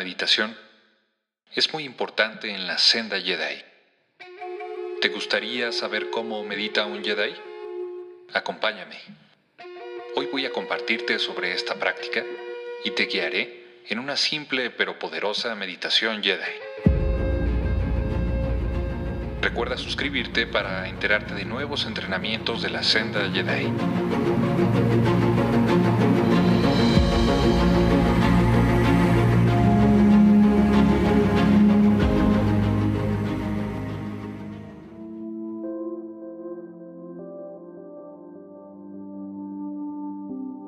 meditación es muy importante en la senda Jedi. ¿Te gustaría saber cómo medita un Jedi? Acompáñame. Hoy voy a compartirte sobre esta práctica y te guiaré en una simple pero poderosa meditación Jedi. Recuerda suscribirte para enterarte de nuevos entrenamientos de la senda Jedi.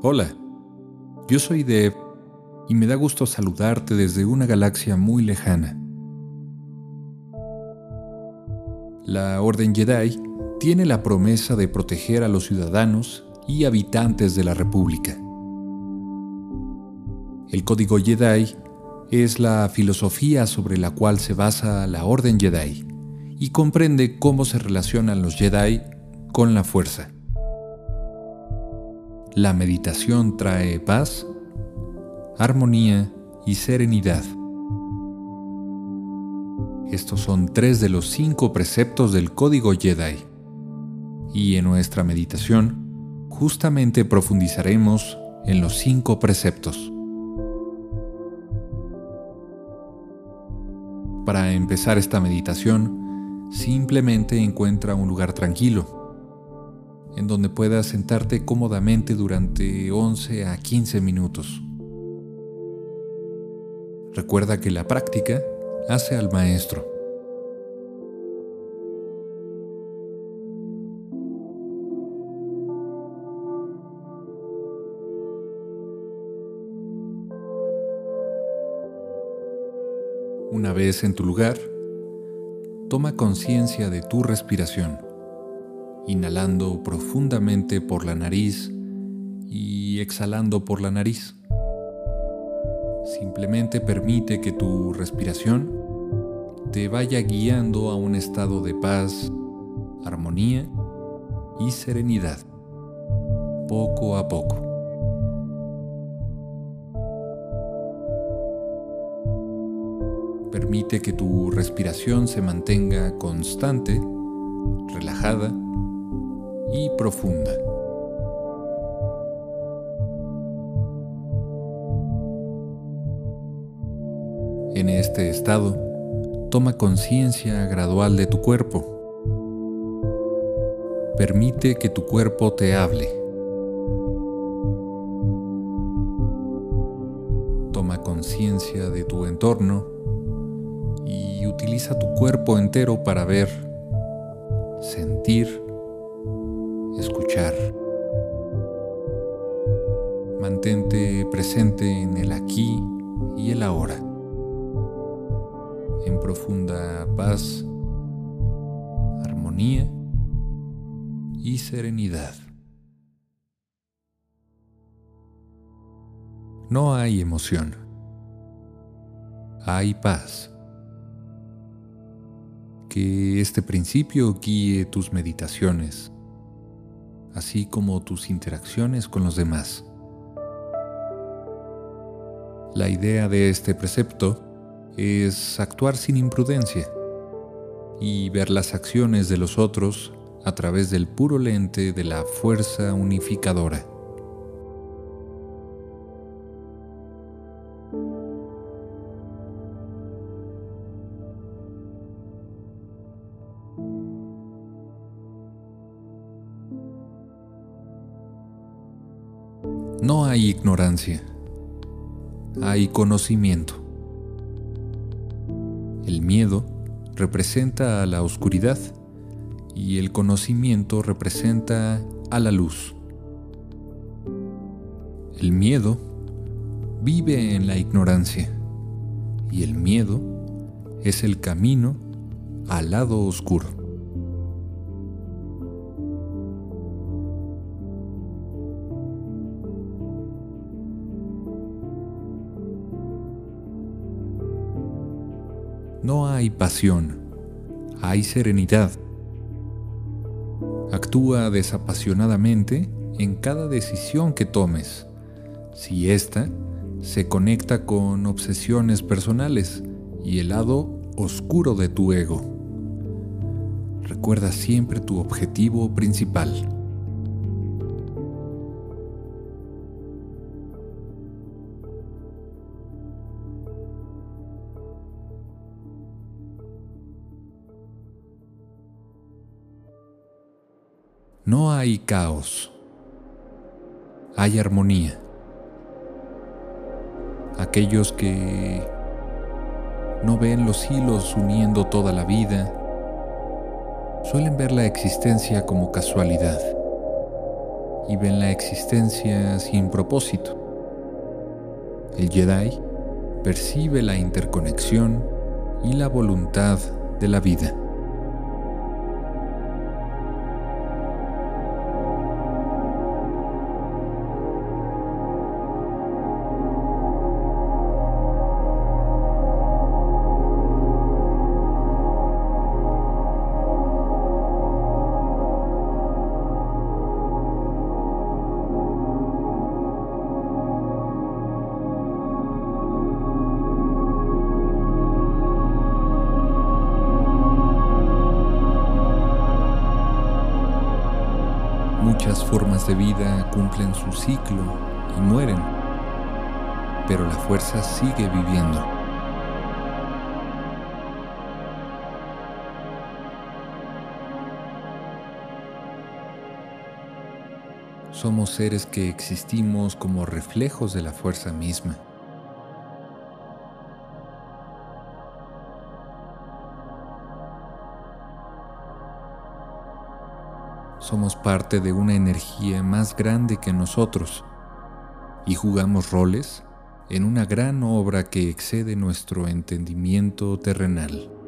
Hola, yo soy Dev y me da gusto saludarte desde una galaxia muy lejana. La Orden Jedi tiene la promesa de proteger a los ciudadanos y habitantes de la República. El Código Jedi es la filosofía sobre la cual se basa la Orden Jedi y comprende cómo se relacionan los Jedi con la fuerza. La meditación trae paz, armonía y serenidad. Estos son tres de los cinco preceptos del Código Jedi. Y en nuestra meditación, justamente profundizaremos en los cinco preceptos. Para empezar esta meditación, simplemente encuentra un lugar tranquilo en donde puedas sentarte cómodamente durante 11 a 15 minutos. Recuerda que la práctica hace al maestro. Una vez en tu lugar, toma conciencia de tu respiración inhalando profundamente por la nariz y exhalando por la nariz. Simplemente permite que tu respiración te vaya guiando a un estado de paz, armonía y serenidad, poco a poco. Permite que tu respiración se mantenga constante, relajada y profunda. En este estado, toma conciencia gradual de tu cuerpo. Permite que tu cuerpo te hable. Toma conciencia de tu entorno y utiliza tu cuerpo entero para ver, sentir Mantente presente en el aquí y el ahora, en profunda paz, armonía y serenidad. No hay emoción, hay paz. Que este principio guíe tus meditaciones así como tus interacciones con los demás. La idea de este precepto es actuar sin imprudencia y ver las acciones de los otros a través del puro lente de la fuerza unificadora. No hay ignorancia, hay conocimiento. El miedo representa a la oscuridad y el conocimiento representa a la luz. El miedo vive en la ignorancia y el miedo es el camino al lado oscuro. No hay pasión, hay serenidad. Actúa desapasionadamente en cada decisión que tomes, si ésta se conecta con obsesiones personales y el lado oscuro de tu ego. Recuerda siempre tu objetivo principal. No hay caos, hay armonía. Aquellos que no ven los hilos uniendo toda la vida, suelen ver la existencia como casualidad y ven la existencia sin propósito. El Jedi percibe la interconexión y la voluntad de la vida. De vida cumplen su ciclo y mueren, pero la fuerza sigue viviendo. Somos seres que existimos como reflejos de la fuerza misma. Somos parte de una energía más grande que nosotros y jugamos roles en una gran obra que excede nuestro entendimiento terrenal.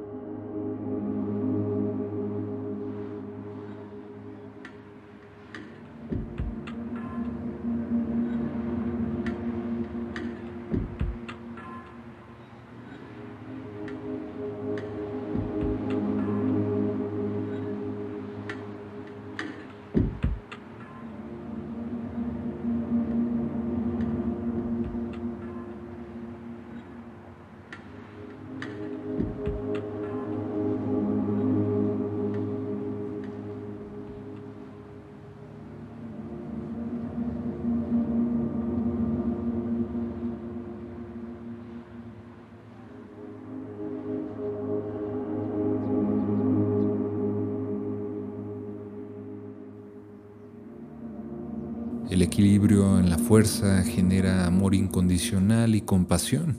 El equilibrio en la fuerza genera amor incondicional y compasión.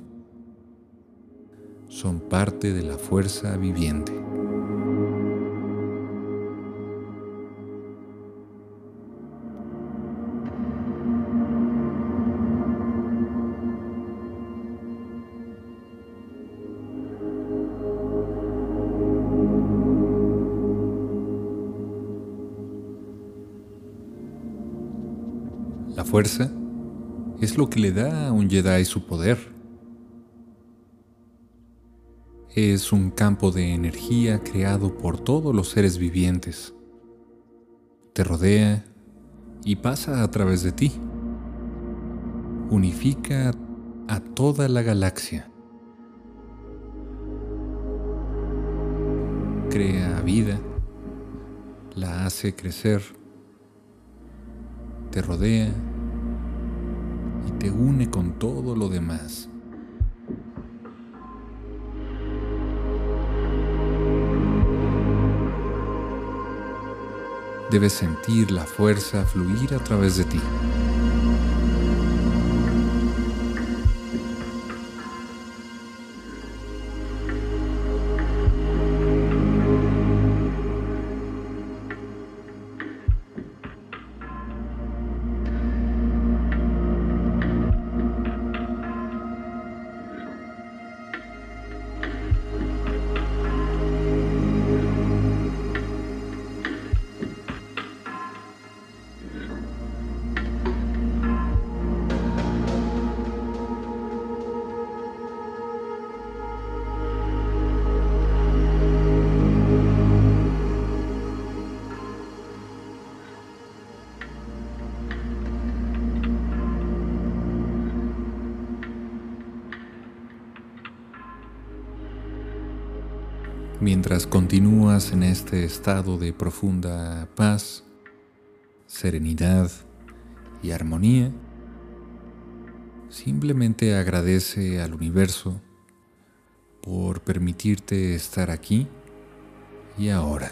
Son parte de la fuerza viviente. La fuerza es lo que le da a un Jedi su poder. Es un campo de energía creado por todos los seres vivientes. Te rodea y pasa a través de ti. Unifica a toda la galaxia. Crea vida, la hace crecer te rodea y te une con todo lo demás. Debes sentir la fuerza fluir a través de ti. Mientras continúas en este estado de profunda paz, serenidad y armonía, simplemente agradece al universo por permitirte estar aquí y ahora.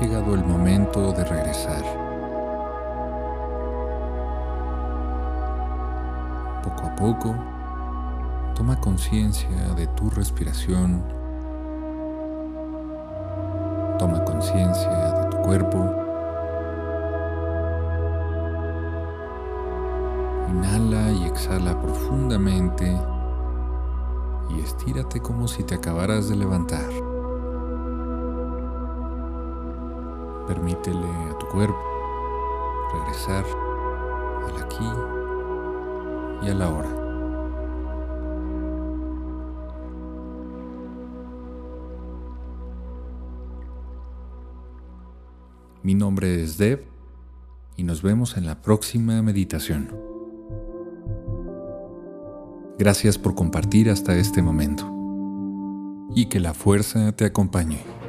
llegado el momento de regresar. Poco a poco, toma conciencia de tu respiración. Toma conciencia de tu cuerpo. Inhala y exhala profundamente y estírate como si te acabaras de levantar. Permítele a tu cuerpo regresar al aquí y a la hora. Mi nombre es Deb y nos vemos en la próxima meditación. Gracias por compartir hasta este momento y que la fuerza te acompañe.